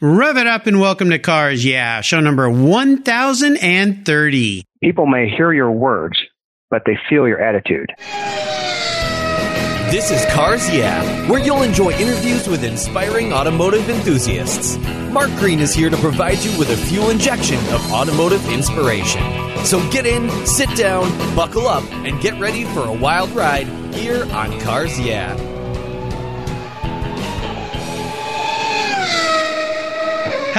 Rev it up and welcome to Cars Yeah, show number 1030. People may hear your words, but they feel your attitude. This is Cars Yeah, where you'll enjoy interviews with inspiring automotive enthusiasts. Mark Green is here to provide you with a fuel injection of automotive inspiration. So get in, sit down, buckle up, and get ready for a wild ride here on Cars Yeah.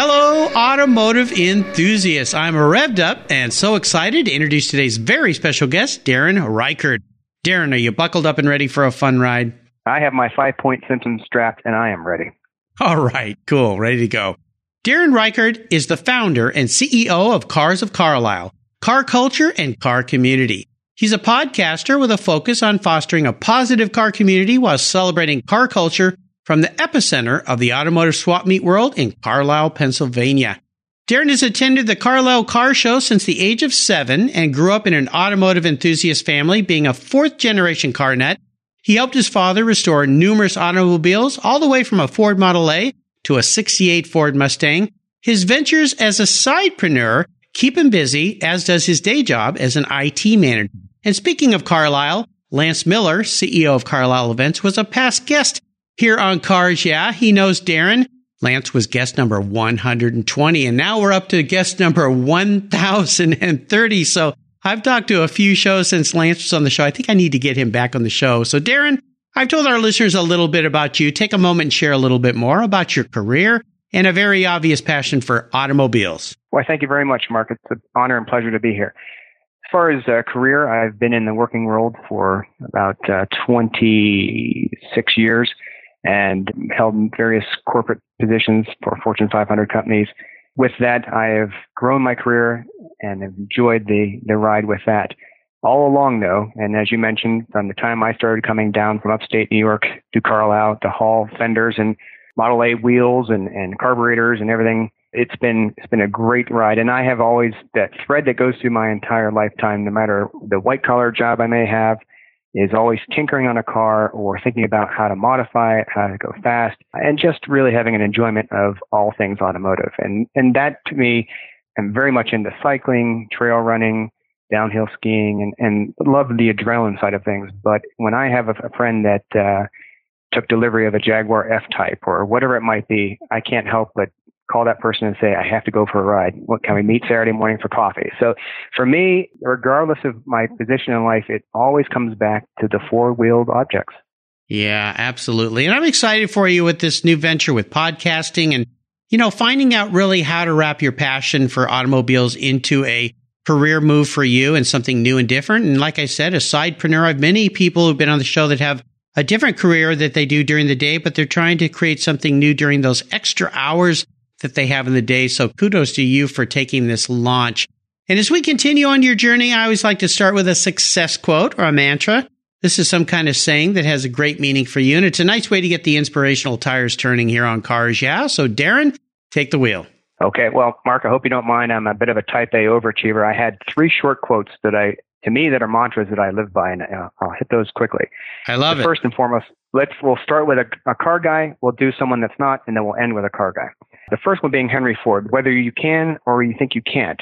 Hello, automotive enthusiasts. I'm revved up and so excited to introduce today's very special guest, Darren Reichert. Darren, are you buckled up and ready for a fun ride? I have my five point symptoms strapped and I am ready. All right, cool, ready to go. Darren Reichert is the founder and CEO of Cars of Carlisle, car culture and car community. He's a podcaster with a focus on fostering a positive car community while celebrating car culture from the epicenter of the automotive swap meet world in Carlisle, Pennsylvania. Darren has attended the Carlisle Car Show since the age of seven and grew up in an automotive enthusiast family, being a fourth generation car nut. He helped his father restore numerous automobiles, all the way from a Ford Model A to a 68 Ford Mustang. His ventures as a sidepreneur keep him busy, as does his day job as an IT manager. And speaking of Carlisle, Lance Miller, CEO of Carlisle Events, was a past guest here on Cars Yeah. He knows Darren. Lance was guest number 120, and now we're up to guest number 1030. So I've talked to a few shows since Lance was on the show. I think I need to get him back on the show. So, Darren, I've told our listeners a little bit about you. Take a moment and share a little bit more about your career and a very obvious passion for automobiles. Well, thank you very much, Mark. It's an honor and pleasure to be here. As far as uh, career, I've been in the working world for about uh, 26 years and held various corporate positions for Fortune 500 companies. With that, I have grown my career and have enjoyed the, the ride with that. All along, though, and as you mentioned, from the time I started coming down from upstate New York to Carlisle to haul fenders and Model A wheels and, and carburetors and everything, it's been it's been a great ride. And I have always that thread that goes through my entire lifetime, no matter the white collar job I may have, is always tinkering on a car or thinking about how to modify it, how to go fast, and just really having an enjoyment of all things automotive. And and that to me, I'm very much into cycling, trail running, downhill skiing, and and love the adrenaline side of things. But when I have a, a friend that uh, took delivery of a Jaguar F Type or whatever it might be, I can't help but call that person and say, I have to go for a ride. What can we meet Saturday morning for coffee? So for me, regardless of my position in life, it always comes back to the four wheeled objects. Yeah, absolutely. And I'm excited for you with this new venture with podcasting and, you know, finding out really how to wrap your passion for automobiles into a career move for you and something new and different. And like I said, a sidepreneur, I've many people who've been on the show that have a different career that they do during the day, but they're trying to create something new during those extra hours that they have in the day. So kudos to you for taking this launch. And as we continue on your journey, I always like to start with a success quote or a mantra. This is some kind of saying that has a great meaning for you. And it's a nice way to get the inspirational tires turning here on cars. Yeah. So Darren, take the wheel. Okay. Well, Mark, I hope you don't mind. I'm a bit of a type A overachiever. I had three short quotes that I, to me, that are mantras that I live by, and uh, I'll hit those quickly. I love it. First and foremost, let's, we'll start with a, a car guy. We'll do someone that's not, and then we'll end with a car guy. The first one being Henry Ford. Whether you can or you think you can't,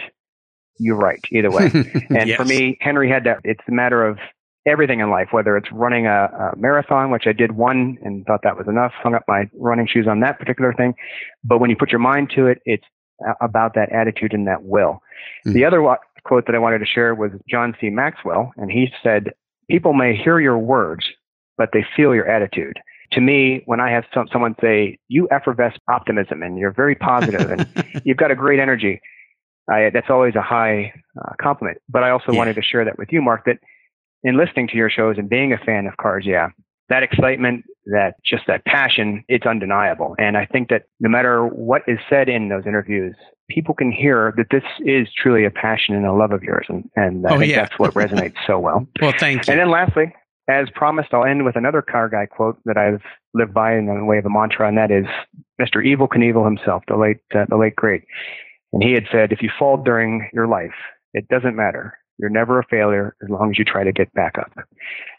you're right either way. and Yes. for me, Henry had that. It's a matter of everything in life, whether it's running a, a marathon, which I did one and thought that was enough, hung up my running shoes on that particular thing. But when you put your mind to it, it's about that attitude and that will. Mm. The other wa- quote that I wanted to share was John C. Maxwell, and he said, People may hear your words, but they feel your attitude. To me, when I have some, someone say, You effervesce optimism and you're very positive and you've got a great energy, I, that's always a high uh, compliment. But I also Yeah. wanted to share that with you, Mark, that in listening to your shows and being a fan of cars, yeah, that excitement, that just that passion, it's undeniable. And I think that no matter what is said in those interviews, people can hear that this is truly a passion and a love of yours. And, and I Oh, think yeah. that's what resonates so well. Well, thank you. And then lastly, as promised, I'll end with another car guy quote that I've lived by in the way of a mantra, and that is Mr. Evel Knievel himself, the late, uh, the late great. And he had said, if you fall during your life, it doesn't matter. You're never a failure as long as you try to get back up.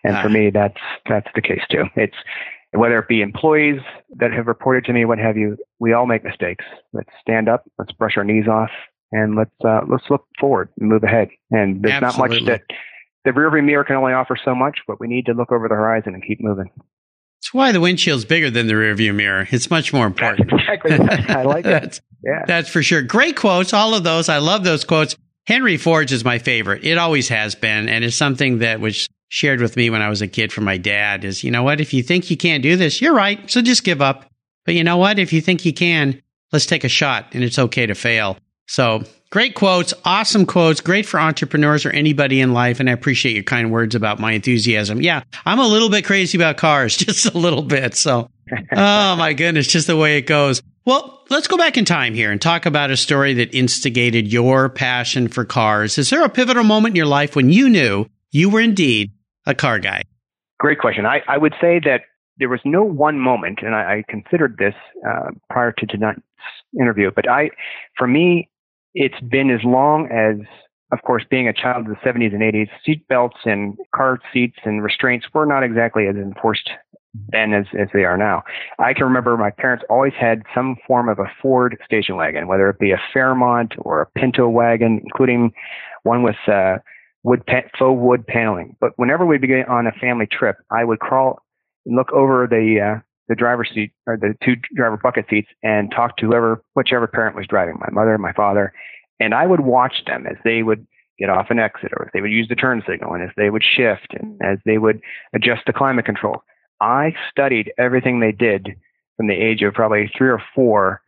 And for Ah. me, that's, that's the case too. It's, whether it be employees that have reported to me, what have you, we all make mistakes. Let's stand up, let's brush our knees off, and let's uh, let's look forward and move ahead. And there's Absolutely. not much that the rearview mirror can only offer so much, but we need to look over the horizon and keep moving. That's why the windshield's bigger than the rearview mirror. It's much more important. exactly. I like it. Yeah. That's for sure. Great quotes, all of those. I love those quotes. Henry Ford's is my favorite. It always has been, and it's something that was shared with me when I was a kid from my dad is, you know what? If you think you can't do this, you're right. So just give up. But you know what? If you think you can, let's take a shot and it's okay to fail. So great quotes, awesome quotes, great for entrepreneurs or anybody in life. And I appreciate your kind words about my enthusiasm. Yeah, I'm a little bit crazy about cars, just a little bit. So, oh my goodness, just the way it goes. Well, let's go back in time here and talk about a story that instigated your passion for cars. Is there a pivotal moment in your life when you knew you were indeed a car guy? Great question. I, I would say that there was no one moment, and I, I considered this uh, prior to tonight's interview, but I, for me, it's been as long as, of course, being a child of the 70s and 80s, seat belts and car seats and restraints were not exactly as enforced then as, as they are now. I can remember my parents always had some form of a Ford station wagon, whether it be a Fairmont or a Pinto wagon, including one with uh, wood pa- faux wood paneling. But whenever we'd be on a family trip, I would crawl and look over the uh, the driver's seat or the two driver bucket seats and talk to whoever, whichever parent was driving, my mother, my father, and I would watch them as they would get off an exit or if they would use the turn signal and as they would shift and as they would adjust the climate control. I studied everything they did from the age of probably three or four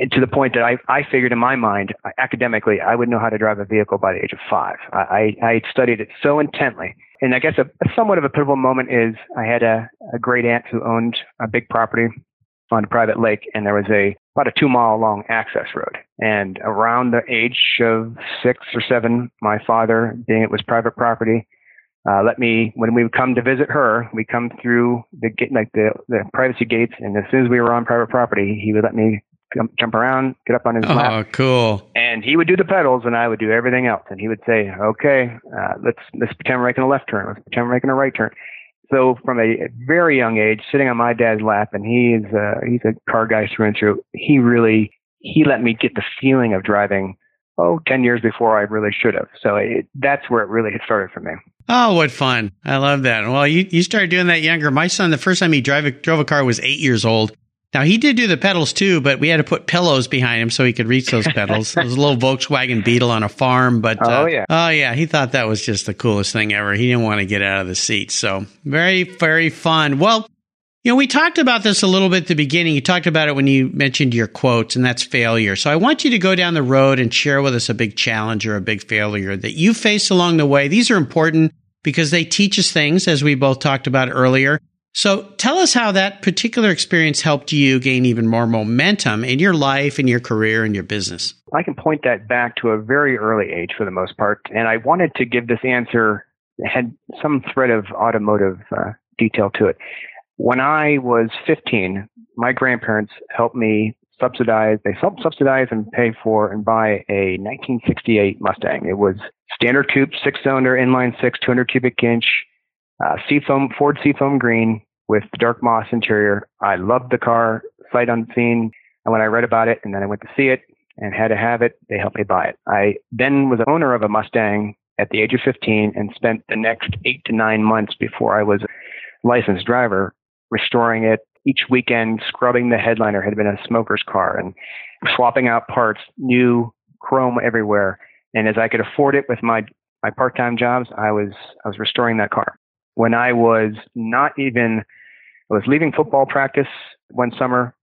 eh, to the point that I, I figured in my mind, academically, I would know how to drive a vehicle by the age of five. I, I studied it so intently. And I guess a, a somewhat of a pivotal moment is I had a, a great aunt who owned a big property on a private lake, and there was a about a two mile long access road. And around the age of six or seven, my father, being it was private property, uh, let me when we would come to visit her, we come through the gate like the the privacy gates, and as soon as we were on private property, he would let me jump around, get up on his oh, lap. Oh, cool! And he would do the pedals, and I would do everything else. And he would say, "Okay, uh, let's let's pretend we're making a left turn. Let's pretend we're making a right turn." So from a very young age, sitting on my dad's lap, and he's uh, he's a car guy through and through. He really he let me get the feeling of driving. Oh, 10 years before I really should have. So it, that's where it really started for me. Oh, what fun. I love that. Well, you, you started doing that younger. My son, the first time he drive, drove a car was eight years old. Now he did do the pedals too, but we had to put pillows behind him so he could reach those pedals. it was a little Volkswagen Beetle on a farm, but uh, oh yeah, oh yeah, he thought that was just the coolest thing ever. He didn't want to get out of the seat, so very very fun. Well, you know, we talked about this a little bit at the beginning. You talked about it when you mentioned your quotes, and that's failure. So I want you to go down the road and share with us a big challenge or a big failure that you faced along the way. These are important because they teach us things, as we both talked about earlier. So tell us how that particular experience helped you gain even more momentum in your life and your career and your business. I can point that back to a very early age for the most part. And I wanted to give this answer had some thread of automotive uh, detail to it. When I was 15, my grandparents helped me subsidize, they helped subsidize and pay for and buy a 1968 Mustang. It was standard coupe, six cylinder, inline six, 200 cubic inch, uh, seafoam, Ford seafoam green, with the dark moss interior. I loved the car sight unseen. And when I read about it and then I went to see it and had to have it, they helped me buy it. I then was owner of a Mustang at the age of 15 and spent the next eight to nine months before I was a licensed driver restoring it each weekend, scrubbing the headliner had been a smoker's car and swapping out parts, new chrome everywhere. And as I could afford it with my, my part-time jobs, I was, I was restoring that car when I was not even, I was leaving football practice one summer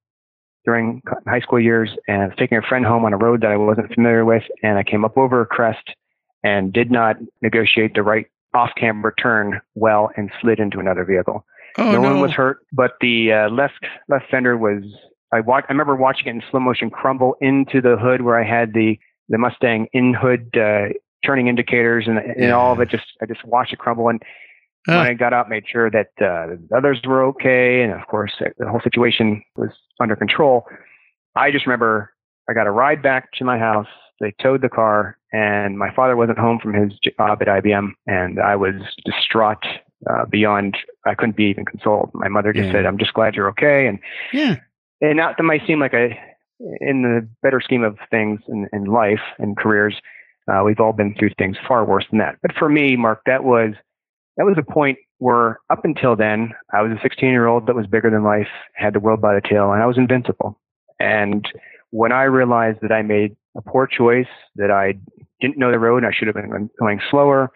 during high school years and I was taking a friend home on a road that I wasn't familiar with. And I came up over a crest and did not negotiate the right off camber turn well and slid into another vehicle. Oh, no, no, one was hurt, but the uh, left left fender was. I watched. I remember watching it in slow motion crumble into the hood where I had the the Mustang in hood uh, turning indicators and, and yeah. all of it. Just I just watched it crumble and when I got out, made sure that uh, the others were okay, and of course the whole situation was under control. I just remember I got a ride back to my house. They towed the car, and my father wasn't home from his job at IBM, and I was distraught uh, beyond I couldn't be even consoled. My mother just Yeah. said, "I'm just glad you're okay," and Yeah. and not that might seem like a in the better scheme of things in, in life and careers, uh, we've all been through things far worse than that. But for me, Mark, that was that was a point where up until then, I was a 16 year old that was bigger than life, had the world by the tail, and I was invincible. And when I realized that I made a poor choice, that I didn't know the road, and I should have been going slower,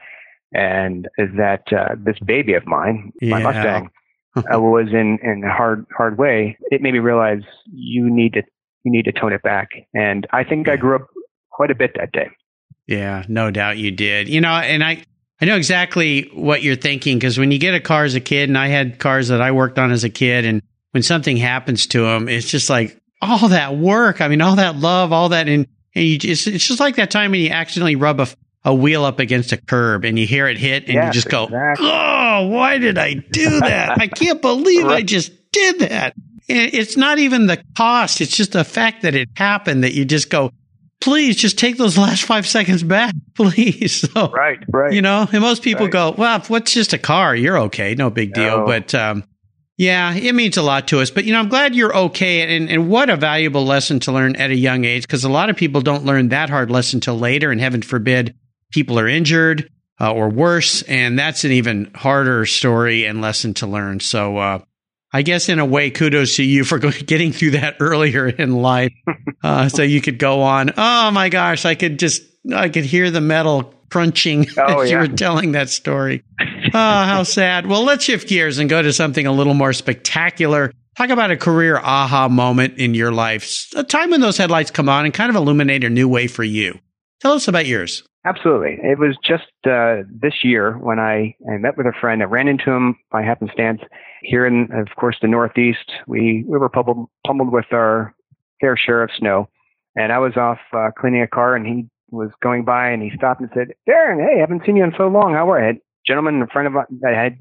and that uh, this baby of mine, my Mustang, uh, was in in a hard hard way. It made me realize you need to you need to tone it back. And I think I grew up quite a bit that day. Yeah, no doubt you did. You know, and I I know exactly what you're thinking because when you get a car as a kid, and I had cars that I worked on as a kid, and when something happens to them, it's just like all that work. I mean, all that love, all that, and and you just it's just like that time when you accidentally rub a, a wheel up against a curb and you hear it hit, and you just go, exactly. "Oh, why did I do that? I can't believe I just did that." And it's not even the cost; it's just the fact that it happened that you just go, please just take those last five seconds back, please. So, Right, right. you know, and most people Right. go, well, what's just a car? You're okay. No big deal. No. But, um, yeah, it means a lot to us. But, you know, I'm glad you're okay. And, and what a valuable lesson to learn at a young age because a lot of people don't learn that hard lesson till later. And heaven forbid people are injured uh, or worse. And that's an even harder story and lesson to learn. So, uh, I guess in a way, kudos to you for getting through that earlier in life, uh, so you could go on. Oh my gosh, I could just I could hear the metal crunching Oh, as you were telling that story. Oh, how sad. Well, let's shift gears and go to something a little more spectacular. Talk about a career aha moment in your life, a time when those headlights come on and kind of illuminate a new way for you. Tell us about yours. Absolutely. It was just uh, this year when I, I met with a friend. I ran into him by happenstance here in, of course, the Northeast. We we were pummeled, pummeled with our fair share of snow, and I was off uh, cleaning a car, and he was going by, and he stopped and said, "Darren, hey, I haven't seen you in so long. How are you?" A gentleman, a friend of mine that I had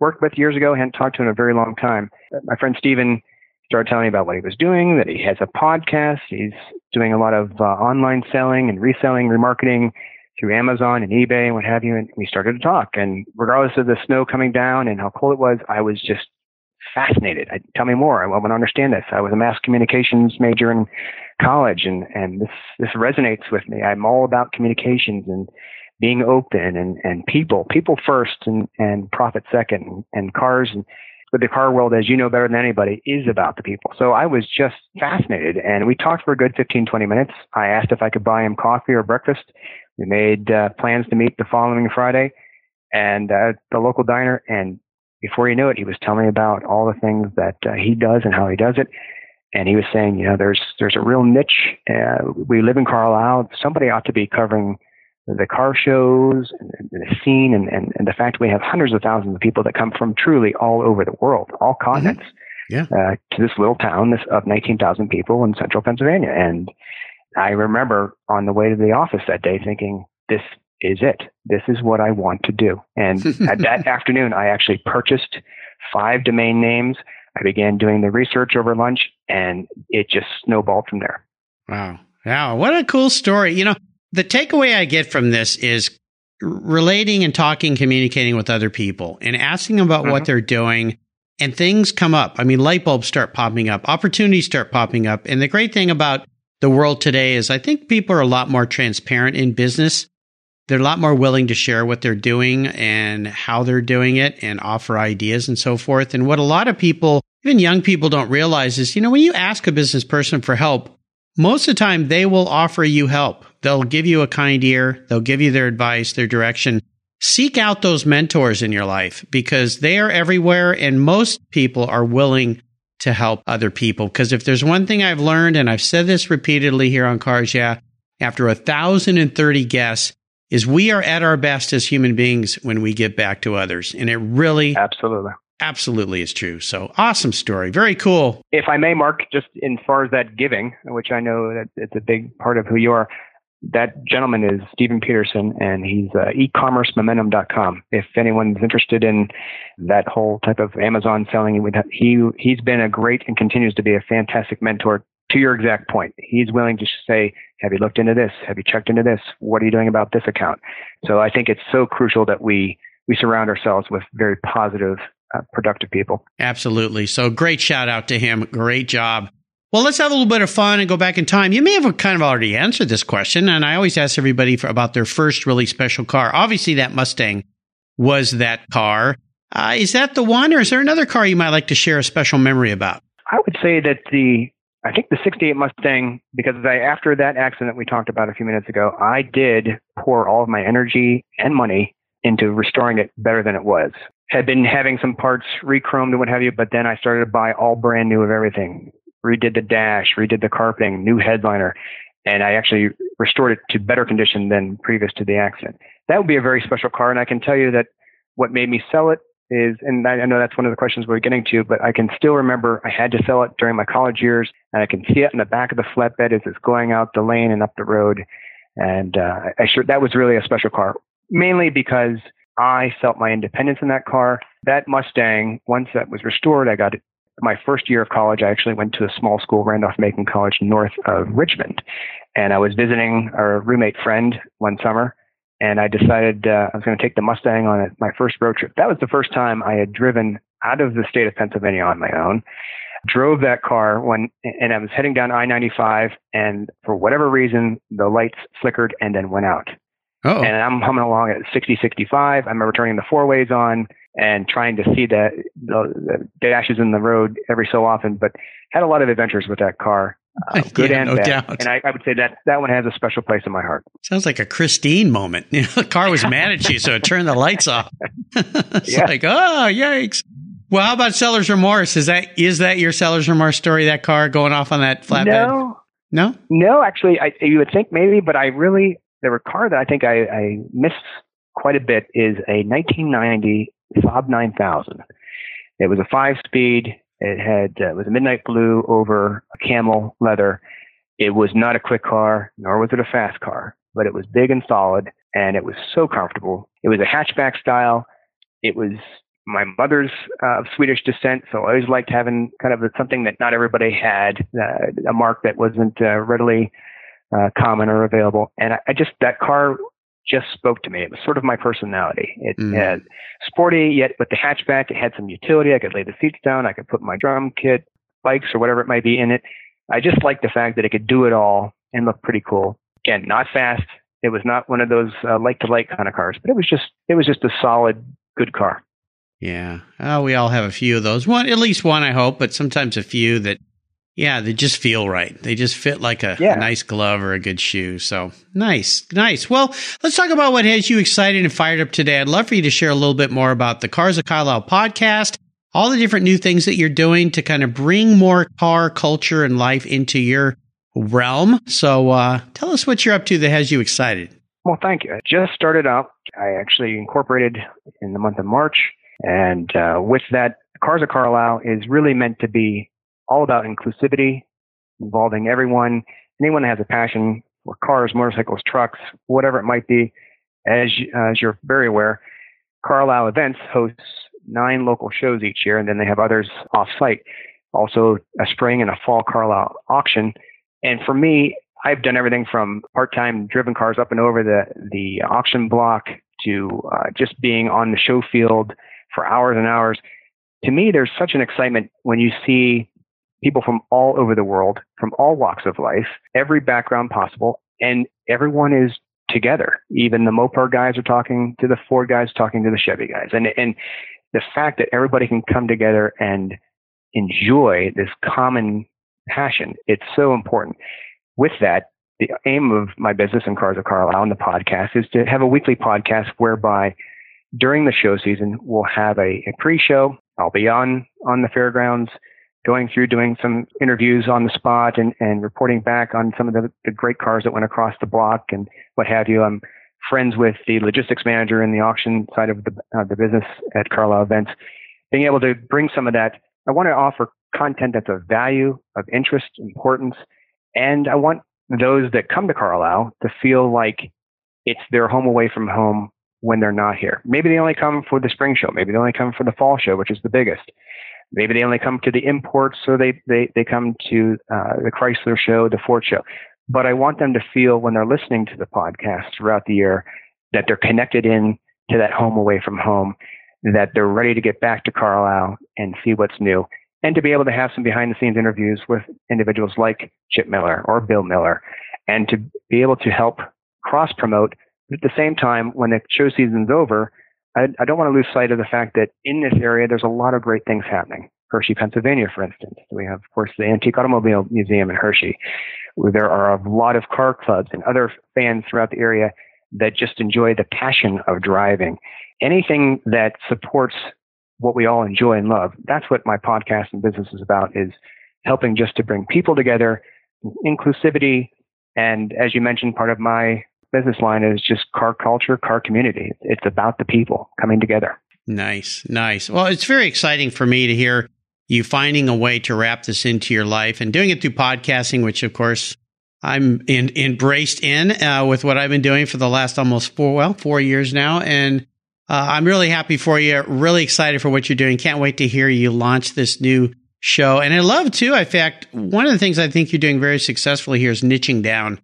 worked with years ago, hadn't talked to in a very long time. My friend Steven started telling me about what he was doing, that he has a podcast. He's doing a lot of uh, online selling and reselling, remarketing through Amazon and eBay and what have you. And we started to talk. And regardless of the snow coming down and how cold it was, I was just fascinated. I, tell me more. I want to understand this. I was a mass communications major in college, and and this this resonates with me. I'm all about communications and being open and and people, people first, and and profit second, and, and cars and. But the car world, as you know better than anybody, is about the people. So I was just fascinated. And we talked for a good 15, 20 minutes. I asked if I could buy him coffee or breakfast. We made uh, plans to meet the following Friday and uh, at the local diner. And before you knew it, he was telling me about all the things that uh, he does and how he does it. And he was saying, you know, there's there's a real niche. Uh, we live in Carlisle. Somebody ought to be covering the car shows and, the scene and, and, and the fact we have hundreds of thousands of people that come from truly all over the world, all continents, Yeah. uh, to this little town this, of 19,000 people in central Pennsylvania. And I remember on the way to the office that day thinking, this is it. This is what I want to do. And at that afternoon, I actually purchased five domain names. I began doing the research over lunch and it just snowballed from there. Wow. Wow. What a cool story. You know, the takeaway I get from this is relating and talking, communicating with other people and asking about what Mhm. they're doing and things come up. I mean, light bulbs start popping up, opportunities start popping up. And the great thing about the world today is I think people are a lot more transparent in business. They're a lot more willing to share what they're doing and how they're doing it and offer ideas and so forth. And what a lot of people, even young people don't realize is, you know, when you ask a business person for help, most of the time they will offer you help. They'll give you a kind ear. They'll give you their advice, their direction. Seek out those mentors in your life because they are everywhere and most people are willing to help other people. Because if there's one thing I've learned, and I've said this repeatedly here on Cars Yeah, after a thousand and thirty guests, is we are at our best as human beings when we give back to others. And it really, Absolutely. absolutely is true. So awesome story. Very cool. If I may, Mark, just in far as that giving, which I know that it's a big part of who you are, that gentleman is Stephen Peterson, and he's uh, ecommercemomentum.com. If anyone's interested in that whole type of Amazon selling, he he's been a great and continues to be a fantastic mentor. To your exact point, he's willing to say, "Have you looked into this? Have you checked into this? What are you doing about this account?" So I think it's so crucial that we we surround ourselves with very positive, uh, productive people. Absolutely. So great shout out to him. Great job. Well, let's have a little bit of fun and go back in time. You may have kind of already answered this question, and I always ask everybody for, about their first really special car. Obviously, that Mustang was that car. Uh, is that the one, or is there another car you might like to share a special memory about? I would say that the I think the 68 Mustang, because I, after that accident we talked about a few minutes ago, I did pour all of my energy and money into restoring it better than it was. Had been having some parts re-chromed and what have you, but then I started to buy all brand new of everything. Redid the dash, redid the carpeting, new headliner, and I actually restored it to better condition than previous to the accident. That would be a very special car, and I can tell you that what made me sell it is, and I know that's one of the questions we're getting to, but I can still remember I had to sell it during my college years, and I can see it in the back of the flatbed as it's going out the lane and up the road. And uh, I sure that was really a special car, mainly because I felt my independence in that car. That Mustang, once that was restored, I got it. My first year of college, I actually went to a small school, Randolph Macon College, north of Richmond, and I was visiting a roommate friend one summer and I decided uh, I was going to take the Mustang on my first road trip. That was the first time I had driven out of the state of Pennsylvania on my own. Drove that car when, and I was heading down I-95, and for whatever reason, the lights flickered and then went out. Oh. And I'm humming along at 60, 65. I remember turning the four ways on and trying to see the, the, the dashes in the road every so often, but had a lot of adventures with that car. Uh, good yeah, and no bad. doubt. And I, I, would say that that one has a special place in my heart. Sounds like a Christine moment. You know, the car was mad at you, so it turned the lights off. it's Yeah. like, oh, yikes. Well, how about seller's remorse? Is that is that your seller's remorse story? That car going off on that flatbed? No, No? no, actually, I, you would think maybe, but I really there the car that I think I, I missed quite a bit is a 1990 Saab 9000. It was a five-speed. It had uh, it was a midnight blue over camel leather. It was not a quick car, nor was it a fast car, but it was big and solid, and it was so comfortable. It was a hatchback style. It was my mother's uh, of Swedish descent, so I always liked having kind of something that not everybody had, uh, a mark that wasn't uh, readily uh, common or available. And I, I just that car just spoke to me. It was sort of my personality. It Mm. had sporty, yet with the hatchback, it had some utility. I could lay the seats down. I could put my drum kit, bikes, or whatever it might be in it. I just liked the fact that it could do it all and look pretty cool. Again, not fast. It was not one of those uh, like to like kind of cars, but it was just it was just a solid, good car. Yeah. Oh, we all have a few of those. One, at least one, I hope, but sometimes a few that, yeah, they just feel right. They just fit like a, Yeah. a nice glove or a good shoe. So nice, nice. Well, let's talk about what has you excited and fired up today. I'd love for you to share a little bit more about the Cars of Carlisle podcast, all the different new things that you're doing to kind of bring more car culture and life into your realm. So, uh, tell us what you're up to that has you excited. Well, thank you. I just started out. I actually incorporated in the month of March. And uh, with that, Cars of Carlisle is really meant to be all about inclusivity, involving everyone, anyone that has a passion for cars, motorcycles, trucks, whatever it might be. As, you- as you're very aware, Carlisle Events hosts nine local shows each year, and then they have others off site. Also, a spring and a fall Carlisle auction. And for me, I've done everything from part-time driven cars up and over the the auction block to uh, just being on the show field for hours and hours. To me, there's such an excitement when you see people from all over the world, from all walks of life, every background possible, and everyone is together. Even the Mopar guys are talking to the Ford guys, talking to the Chevy guys, and and the fact that everybody can come together and enjoy this common passion, it's so important with that, the aim of my business in Cars of Carlisle and the podcast is to have a weekly podcast whereby during the show season, we'll have a, a pre-show. I'll be on, on the fairgrounds going through doing some interviews on the spot and, and reporting back on some of the, the great cars that went across the block and what have you. I'm friends with the logistics manager in the auction side of the, uh, the business at Carlisle Events. Being able to bring some of that, I want to offer content that's of value, of interest, importance, and I want those that come to Carlisle to feel like it's their home away from home when they're not here. Maybe they only come for the spring show. Maybe they only come for the fall show, which is the biggest. Maybe they only come to the imports or they, they, they come to uh, the Chrysler show, the Ford show. But I want them to feel when they're listening to the podcast throughout the year that they're connected in to that home away from home, that they're ready to get back to Carlisle and see what's new, and to be able to have some behind the scenes interviews with individuals like Chip Miller or Bill Miller, and to be able to help cross promote. At the same time, when the show season's over, I, I don't want to lose sight of the fact that in this area, there's a lot of great things happening. Hershey, Pennsylvania, for instance. We have, of course, the Antique Automobile Museum in Hershey. There are a lot of car clubs and other fans throughout the area that just enjoy the passion of driving. Anything that supports what we all enjoy and love. That's what my podcast and business is about is helping just to bring people together, inclusivity. And as you mentioned, part of my business line is just car culture, car community. It's about the people coming together. Nice, nice. Well, it's very exciting for me to hear you finding a way to wrap this into your life and doing it through podcasting, which of course I'm in, embraced in uh, with what I've been doing for the last almost four, well, four years now. And uh, I'm really happy for you. Really excited for what you're doing. Can't wait to hear you launch this new show. And I love too, in fact, one of the things I think you're doing very successfully here is niching down.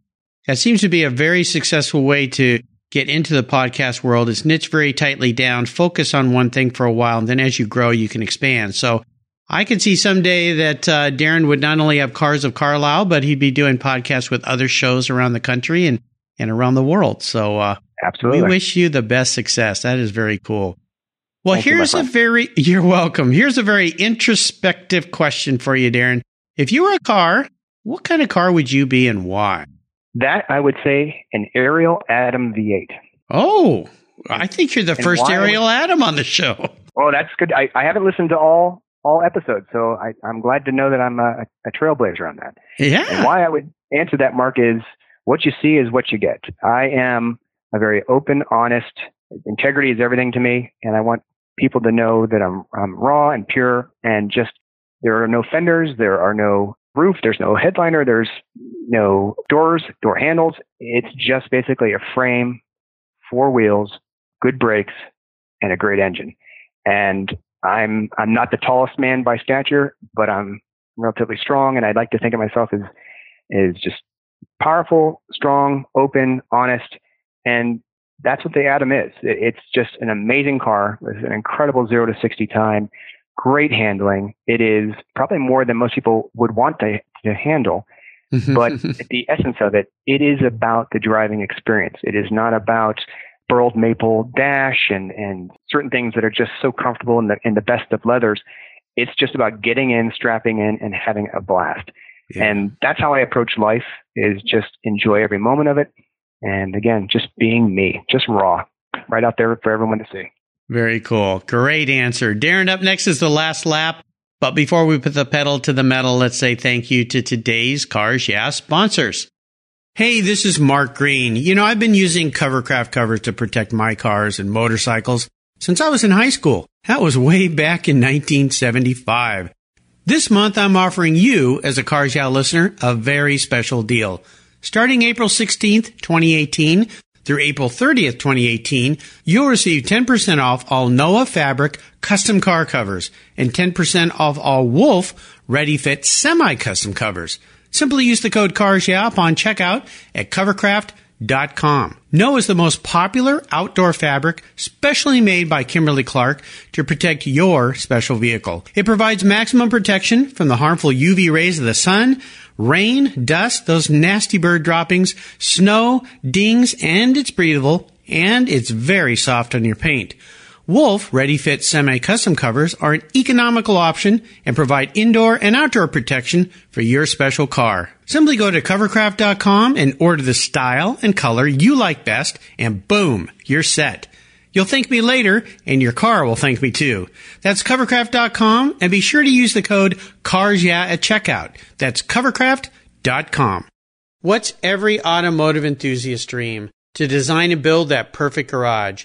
That seems to be a very successful way to get into the podcast world is niche very tightly down, focus on one thing for a while, and then as you grow, you can expand. So I could see someday that uh, Darren would not only have Cars of Carlisle, but he'd be doing podcasts with other shows around the country and, and around the world. So uh, absolutely, we wish you the best success. That is very cool. Well, Thank here's you, a very you're welcome. Here's a very introspective question for you, Darren. If you were a car, what kind of car would you be and why? That I would say an Ariel Atom V8. Oh, I think you're the and first Ariel would, Atom on the show. Oh, that's good. I, I haven't listened to all all episodes. So I, am glad to know that I'm a, a, trailblazer on that. Yeah. And why I would answer that, Mark, is what you see is what you get. I am a very open, honest. Integrity is everything to me, and I want people to know that I'm I'm raw and pure, and just there are no fenders, there are no roof, there's no headliner, there's no doors, door handles. It's just basically a frame, four wheels, good brakes, and a great engine. And I'm I'm not the tallest man by stature, but I'm relatively strong, and I'd like to think of myself as is just powerful, strong, open, honest, and that's what the Atom is. It's just an amazing car with an incredible zero to sixty time, great handling. It is probably more than most people would want to, to handle. Mm-hmm. but the essence of it, it is about the driving experience. It is not about burled maple dash and, and certain things that are just so comfortable in the, in the best of leathers. It's just about getting in, strapping in, and having a blast. Yeah. And that's how I approach life is just enjoy every moment of it. And again, just being me, just raw, right out there for everyone to see. Very cool. Great answer. Darren, up next is the last lap. But before we put the pedal to the metal, let's say thank you to today's Cars Yeah sponsors. Hey, this is Mark Green. You know, I've been using Covercraft covers to protect my cars and motorcycles since I was in high school. That was way back in 1975. This month, I'm offering you, as a Cars Yeah listener, a very special deal. Starting April 16th, 2018, through April 30th, 2018, you'll receive 10% off all Noah Fabric custom car covers and 10% off all Wolf Ready Fit semi-custom covers. Simply use the code CARS yeah upon checkout at covercraft.com. Noah is the most popular outdoor fabric specially made by Kimberly Clark to protect your special vehicle. It provides maximum protection from the harmful UV rays of the sun, rain, dust, those nasty bird droppings, snow, dings, and it's breathable and it's very soft on your paint. Wolf Ready Fit semi-custom covers are an economical option and provide indoor and outdoor protection for your special car. Simply go to covercraft.com and order the style and color you like best and boom, you're set. You'll thank me later and your car will thank me too. That's covercraft.com and be sure to use the code CARSYEAH at checkout. That's covercraft.com. What's every automotive enthusiast dream? To design and build that perfect garage.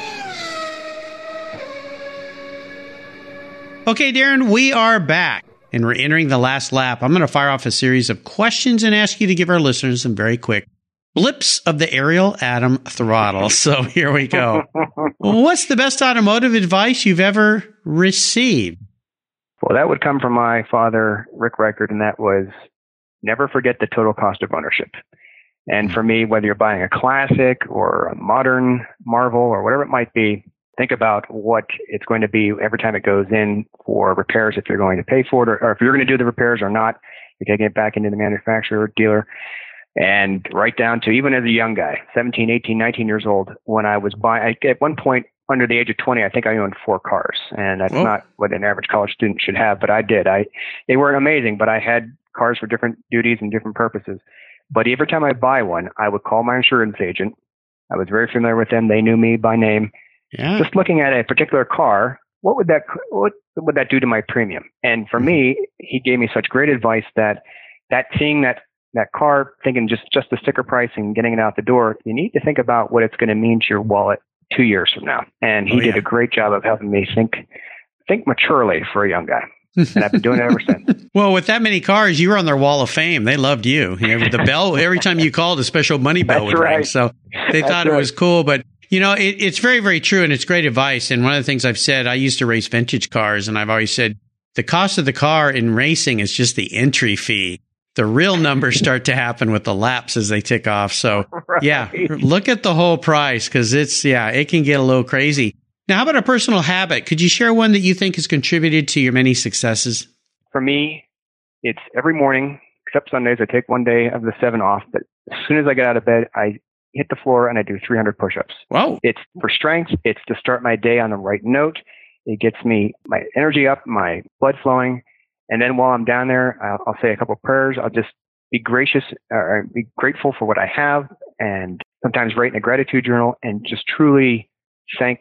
Okay, Darren, we are back and we're entering the last lap. I'm going to fire off a series of questions and ask you to give our listeners some very quick blips of the Ariel Atom throttle. So here we go. What's the best automotive advice you've ever received? Well, that would come from my father, Rick Reichert, and that was never forget the total cost of ownership. And for me, whether you're buying a classic or a modern Marvel or whatever it might be, think about what it's going to be every time it goes in for repairs if you're going to pay for it or, or if you're going to do the repairs or not. You're taking it back into the manufacturer or dealer and right down to even as a young guy, 17, 18, 19 years old, when I was buying, at one point under the age of 20, I think I owned four cars, and that's not what an average college student should have, but I did. I they weren't amazing, but I had cars for different duties and different purposes. But every time I buy one, I would call my insurance agent. I was very familiar with them; they knew me by name. Yeah. Just looking at a particular car, what would that what would that do to my premium? And for me, mm-hmm. he gave me such great advice that that seeing that that car, thinking just just the sticker price and getting it out the door, you need to think about what it's going to mean to your wallet two years from now. And he Oh, yeah. did a great job of helping me think think maturely for a young guy. And I've been doing it ever since. Well, with that many cars, you were on their wall of fame. They loved you. you know, the bell, every time you called, a special money bell That's would ring. So they That's thought it was cool. But, you know, it, it's very, very true. And it's great advice. And one of the things I've said, I used to race vintage cars, and I've always said the cost of the car in racing is just the entry fee. The real numbers start to happen with the laps as they tick off. So, Right. yeah, look at the whole price because it's, yeah, it can get a little crazy. Now, how about a personal habit? Could you share one that you think has contributed to your many successes? For me, it's every morning, except Sundays, I take one day of the seven off. But as soon as I get out of bed, I hit the floor and I do 300 push-ups. Whoa. It's for strength. It's to start my day on the right note. It gets me my energy up, my blood flowing. And then while I'm down there, I'll, I'll say a couple of prayers. I'll just be gracious or be grateful for what I have and sometimes write in a gratitude journal and just truly thank,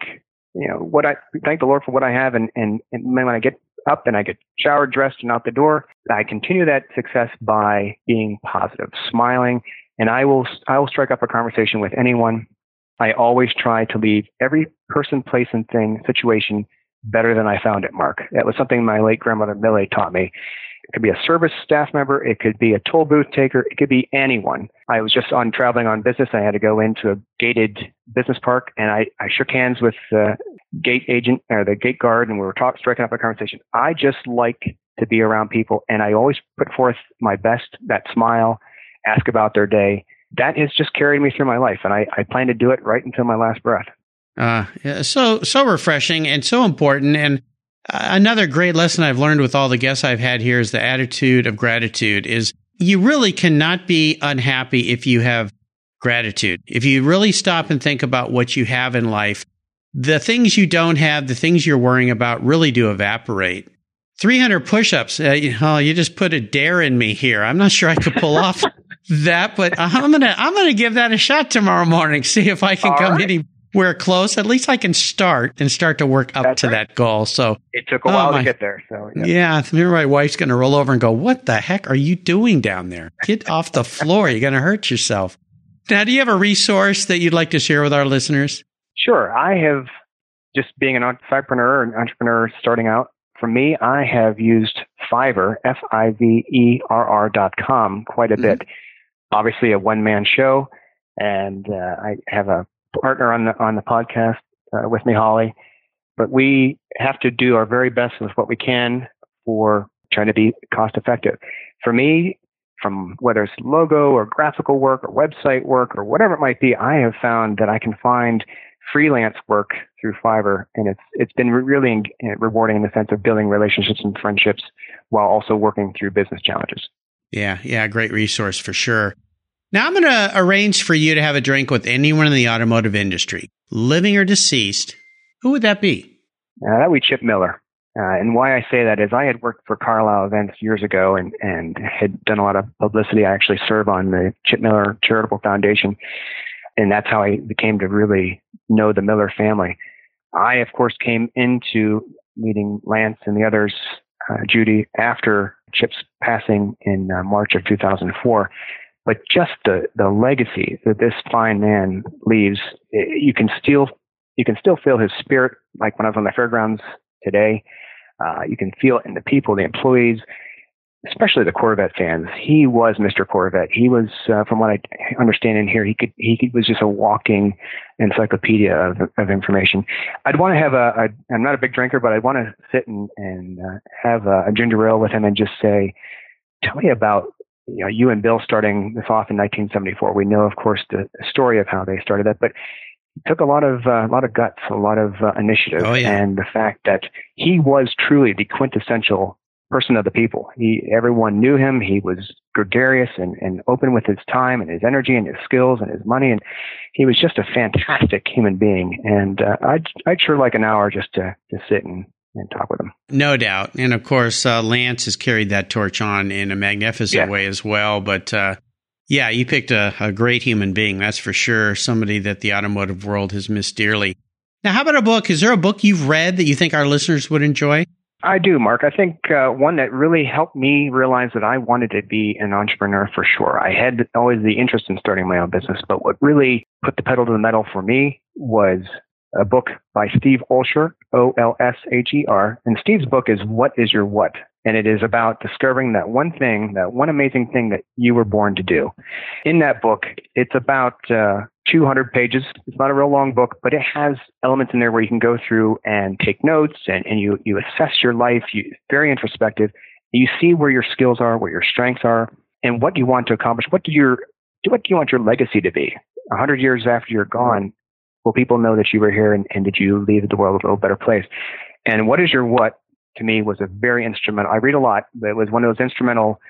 you know, what I thank the Lord for what I have. And, and, and then when I get up and I get showered, dressed and out the door, I continue that success by being positive, smiling, and I will, I will strike up a conversation with anyone I always try to leave every person, place, and thing, situation better than I found it, Mark. That was something my late grandmother Millie taught me. It could be a service staff member, it could be a toll booth taker, it could be anyone. I was just on traveling on business. I had to go into a gated business park and I, I shook hands with the gate agent or the gate guard and we were talk, striking up a conversation. I just like to be around people and I always put forth my best, that smile, ask about their day. That has just carried me through my life and I, I plan to do it right until my last breath. Uh, so so refreshing and so important. And another great lesson I've learned with all the guests I've had here is the attitude of gratitude. Is you really cannot be unhappy if you have gratitude. If you really stop and think about what you have in life, the things you don't have, the things you're worrying about, really do evaporate. 300 push-ups. Uh, you know, you just put a dare in me here. I'm not sure I could pull off that, but I'm gonna I'm gonna give that a shot tomorrow morning. See if I can All come right. anywhere close. At least I can start and start to work up That's to right. that goal. So It took a Oh, while my- to get there. So yeah. yeah, maybe my wife's gonna roll over and go, "What the heck are you doing down there? Get off the floor. You're gonna hurt yourself." Now, do you have a resource that you'd like to share with our listeners? Sure. I have just being an entrepreneur, an entrepreneur starting out. For me, I have used Fiverr, F-I-V-E-R-R dot com quite a Mhm. bit. Obviously a one man show and, uh, I have a partner on the, on the podcast, uh, with me, Holly, but we have to do our very best with what we can for trying to be cost effective. For me, from whether it's logo or graphical work or website work or whatever it might be, I have found that I can find freelance work through Fiverr, and it's it's been really eh, rewarding in the sense of building relationships and friendships while also working through business challenges. Yeah, yeah, great resource for sure. Now I'm going to arrange for you to have a drink with anyone in the automotive industry, living or deceased, Who would that be? Uh, that would be Chip Miller. Uh, and why I say that is I had worked for Carlisle events years ago and, and had done a lot of publicity. I actually serve on the Chip Miller Charitable Foundation. And that's how I became to really know the Miller family. I, of course, came into meeting Lance and the others, uh, Judy, after Chip's passing in uh, March of 2004. But just the, the legacy that this fine man leaves, you can still you can still feel his spirit. Like when I was on the fairgrounds today, uh, you can feel it in the people, the employees, especially the Corvette fans. He was Mr. Corvette. He was, uh, from what I understand in here, he could he was just a walking encyclopedia of, of information. I'd want to have a, a. I'm not a big drinker, but I'd want to sit and and uh, have a, a ginger ale with him and just say, tell me about you know you and Bill starting this off in 1974. We know, of course, the, the story of how they started that, but took a lot of uh, a lot of guts, a lot of uh, initiative, oh, yeah. and the fact that he was truly the quintessential person of the people. He, everyone knew him. He was gregarious and, and open with his time and his energy and his skills and his money. And he was just a fantastic human being. And uh, I'd, I'd sure like an hour just to, to sit and, and talk with him. No doubt. And of course, uh, Lance has carried that torch on in a magnificent yeah. way as well. But, uh, yeah, you picked a, a great human being. That's for sure. Somebody that the automotive world has missed dearly. Now, how about a book? Is there a book you've read that you think our listeners would enjoy? I do, Mark. I think uh, one that really helped me realize that I wanted to be an entrepreneur for sure. I had always the interest in starting my own business, but what really put the pedal to the metal for me was a book by Steve Olsher, O L S H E R. And Steve's book is What is Your What? And it is about discovering that one thing, that one amazing thing that you were born to do. In that book, it's about uh, 200 pages. It's not a real long book, but it has elements in there where you can go through and take notes and, and you, you assess your life. You, very introspective. You see where your skills are, where your strengths are, and what you want to accomplish. What do your, what do you want your legacy to be? A hundred years after you're gone, will people know that you were here and, and did you leave the world a little better place? And what is your what to me was a very instrumental. I read a lot, but it was one of those instrumental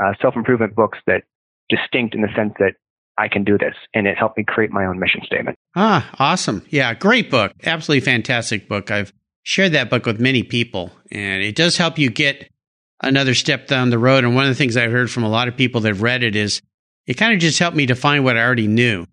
uh, self improvement books that distinct in the sense that I can do this. And it helped me create my own mission statement. Ah, awesome. Yeah, great book. Absolutely fantastic book. I've shared that book with many people, and it does help you get another step down the road. And one of the things I've heard from a lot of people that have read it is it kind of just helped me define what I already knew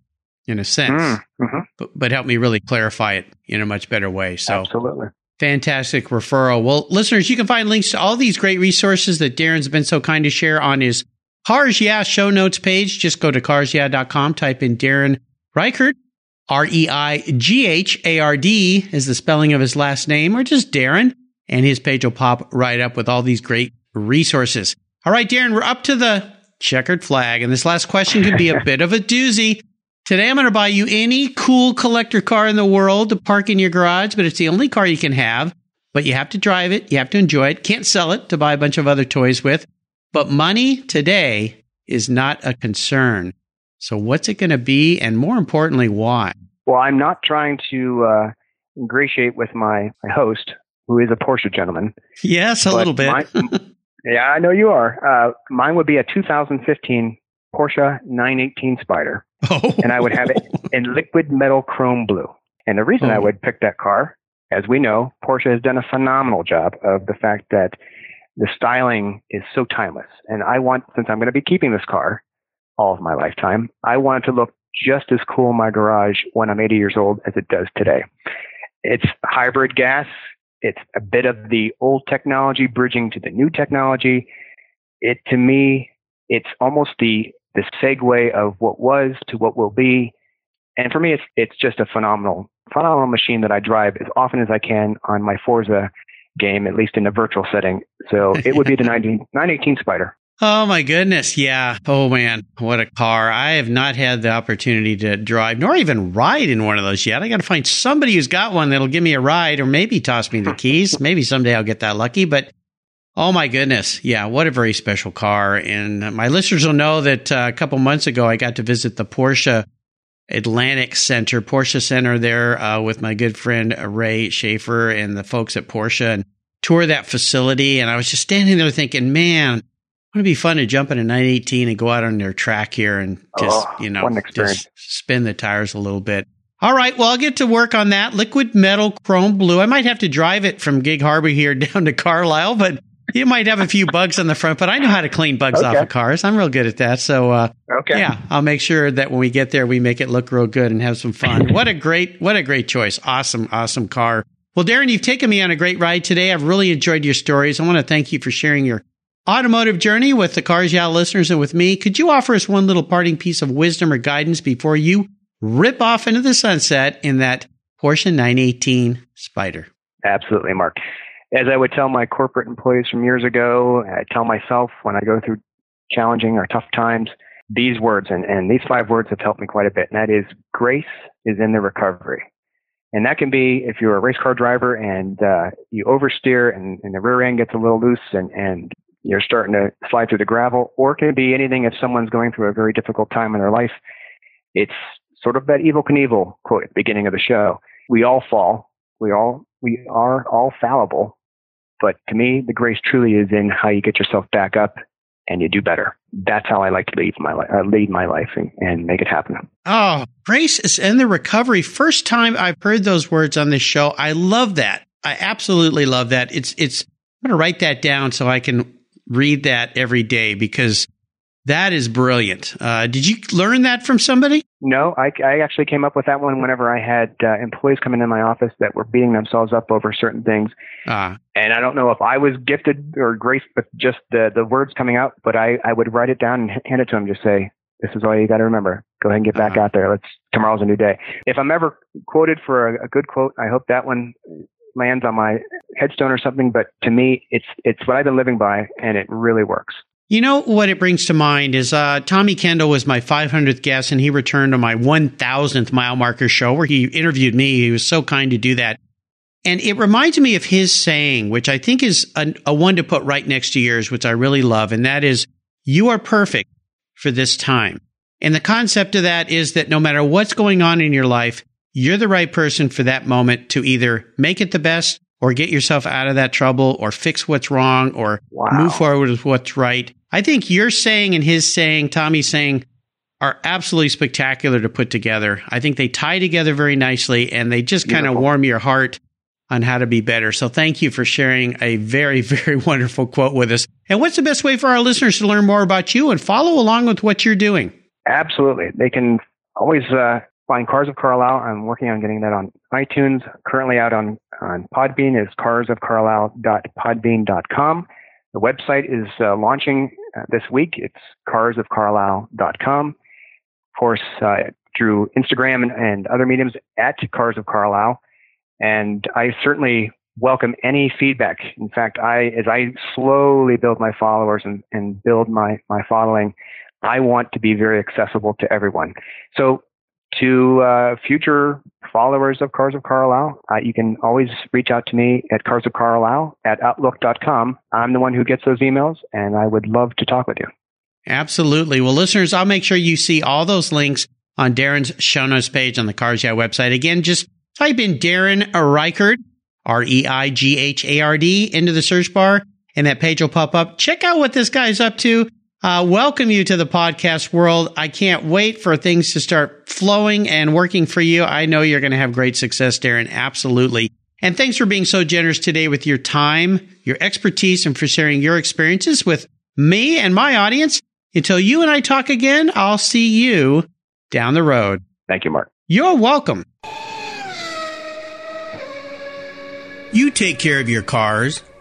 in a sense, mm, mm-hmm. but, but helped me really clarify it in a much better way. So, absolutely. Fantastic referral. Well, listeners, you can find links to all these great resources that Darren's been so kind to share on his Cars Yeah show notes page. Just go to carsyeah.com, type in Darren Reighard, R E I G H A R D is the spelling of his last name, or just Darren, and his page will pop right up with all these great resources. All right, Darren, we're up to the checkered flag, and this last question could be a bit of a doozy. Today, I'm going to buy you any cool collector car in the world to park in your garage, but it's the only car you can have. But you have to drive it, you have to enjoy it, can't sell it to buy a bunch of other toys with. But money today is not a concern. So, what's it going to be? And more importantly, why? Well, I'm not trying to uh, ingratiate with my, my host, who is a Porsche gentleman. Yes, a little bit. yeah, I know you are. Uh, mine would be a 2015 Porsche 918 Spyder. Oh. And I would have it in liquid metal chrome blue. And the reason oh. I would pick that car, as we know, Porsche has done a phenomenal job of the fact that the styling is so timeless. And I want, since I'm going to be keeping this car all of my lifetime, I want it to look just as cool in my garage when I'm 80 years old as it does today. It's hybrid gas. It's a bit of the old technology bridging to the new technology. It, to me, it's almost the the segue of what was to what will be. And for me, it's it's just a phenomenal phenomenal machine that I drive as often as I can on my Forza game, at least in a virtual setting. So it would be the 19, 918 Spyder. Oh my goodness. Yeah. Oh man, what a car. I have not had the opportunity to drive nor even ride in one of those yet. I got to find somebody who's got one that'll give me a ride or maybe toss me the keys. maybe someday I'll get that lucky, but Oh my goodness. Yeah, what a very special car. And my listeners will know that uh, a couple months ago, I got to visit the Porsche Atlantic Center, Porsche Center there uh, with my good friend Ray Schaefer and the folks at Porsche and tour that facility. And I was just standing there thinking, man, wouldn't it be fun to jump in a 918 and go out on their track here and just, oh, you know, just spin the tires a little bit. All right. Well, I'll get to work on that. Liquid metal chrome blue. I might have to drive it from Gig Harbor here down to Carlisle, but you might have a few bugs on the front, but I know how to clean bugs okay. off of cars. I'm real good at that. So, uh, okay. yeah, I'll make sure that when we get there, we make it look real good and have some fun. what a great, what a great choice. Awesome, awesome car. Well, Darren, you've taken me on a great ride today. I've really enjoyed your stories. I want to thank you for sharing your automotive journey with the Cars Yeah listeners and with me. Could you offer us one little parting piece of wisdom or guidance before you rip off into the sunset in that Porsche 918 Spyder? Absolutely, Mark. As I would tell my corporate employees from years ago, I tell myself when I go through challenging or tough times, these words, and, and these five words have helped me quite a bit, and that is grace is in the recovery. And that can be if you're a race car driver and uh, you oversteer and, and the rear end gets a little loose and, and you're starting to slide through the gravel, or it can be anything if someone's going through a very difficult time in their life. It's sort of that Evel Knievel quote at the beginning of the show. We all fall. We all we are all fallible. But to me, the grace truly is in how you get yourself back up and you do better. That's how I like to lead my life, uh, lead my life and, and make it happen. Oh, grace is in the recovery. First time I've heard those words on this show. I love that. I absolutely love that. It's, it's, I'm going to write that down so I can read that every day because that is brilliant. Uh, did you learn that from somebody? No, I, I actually came up with that one whenever I had uh, employees come in my office that were beating themselves up over certain things. Uh, and I don't know if I was gifted or graced with just the, the words coming out, but I, I would write it down and hand it to them. Just say, this is all you got to remember. Go ahead and get back uh-huh. out there. Let's tomorrow's a new day. If I'm ever quoted for a, a good quote, I hope that one lands on my headstone or something. But to me, it's it's what I've been living by, and it really works. You know what it brings to mind is uh, Tommy Kendall was my 500th guest, and he returned on my 1,000th mile marker show where he interviewed me. He was so kind to do that. And it reminds me of his saying, which I think is a, a one to put right next to yours, which I really love. And that is, you are perfect for this time. And the concept of that is that no matter what's going on in your life, you're the right person for that moment to either make it the best or get yourself out of that trouble or fix what's wrong or wow. move forward with what's right. I think your saying and his saying, Tommy's saying, are absolutely spectacular to put together. I think they tie together very nicely and they just kind of warm your heart on how to be better. So thank you for sharing a very, very wonderful quote with us. And what's the best way for our listeners to learn more about you and follow along with what you're doing? Absolutely. They can always uh, find Cars of Carlisle. I'm working on getting that on iTunes. Currently out on, on Podbean is carsofcarlisle.podbean.com. The website is uh, launching uh, this week. It's carsofcarlisle.com. Of course, uh, through Instagram and, and, other mediums at Cars of Carlisle. And I certainly welcome any feedback. In fact, I, as I slowly build my followers and, and build my, my following, I want to be very accessible to everyone. So to uh, future followers of Cars of Carlisle, uh, you can always reach out to me at Cars of Carlisle at outlook.com. I'm the one who gets those emails, and I would love to talk with you. Absolutely. Well, listeners, I'll make sure you see all those links on Darren's show notes page on the Cars Yeah website. Again, just type in Darren Reighard, R E I G H A R D, into the search bar, and that page will pop up. Check out what this guy's up to uh, welcome you to the podcast world. I can't wait for things to start flowing and working for you. I know you're going to have great success, Darren. Absolutely. And thanks for being so generous today with your time, your expertise, and for sharing your experiences with me and my audience. Until you and I talk again, I'll see you down the road. Thank you, Mark. You're welcome. You take care of your cars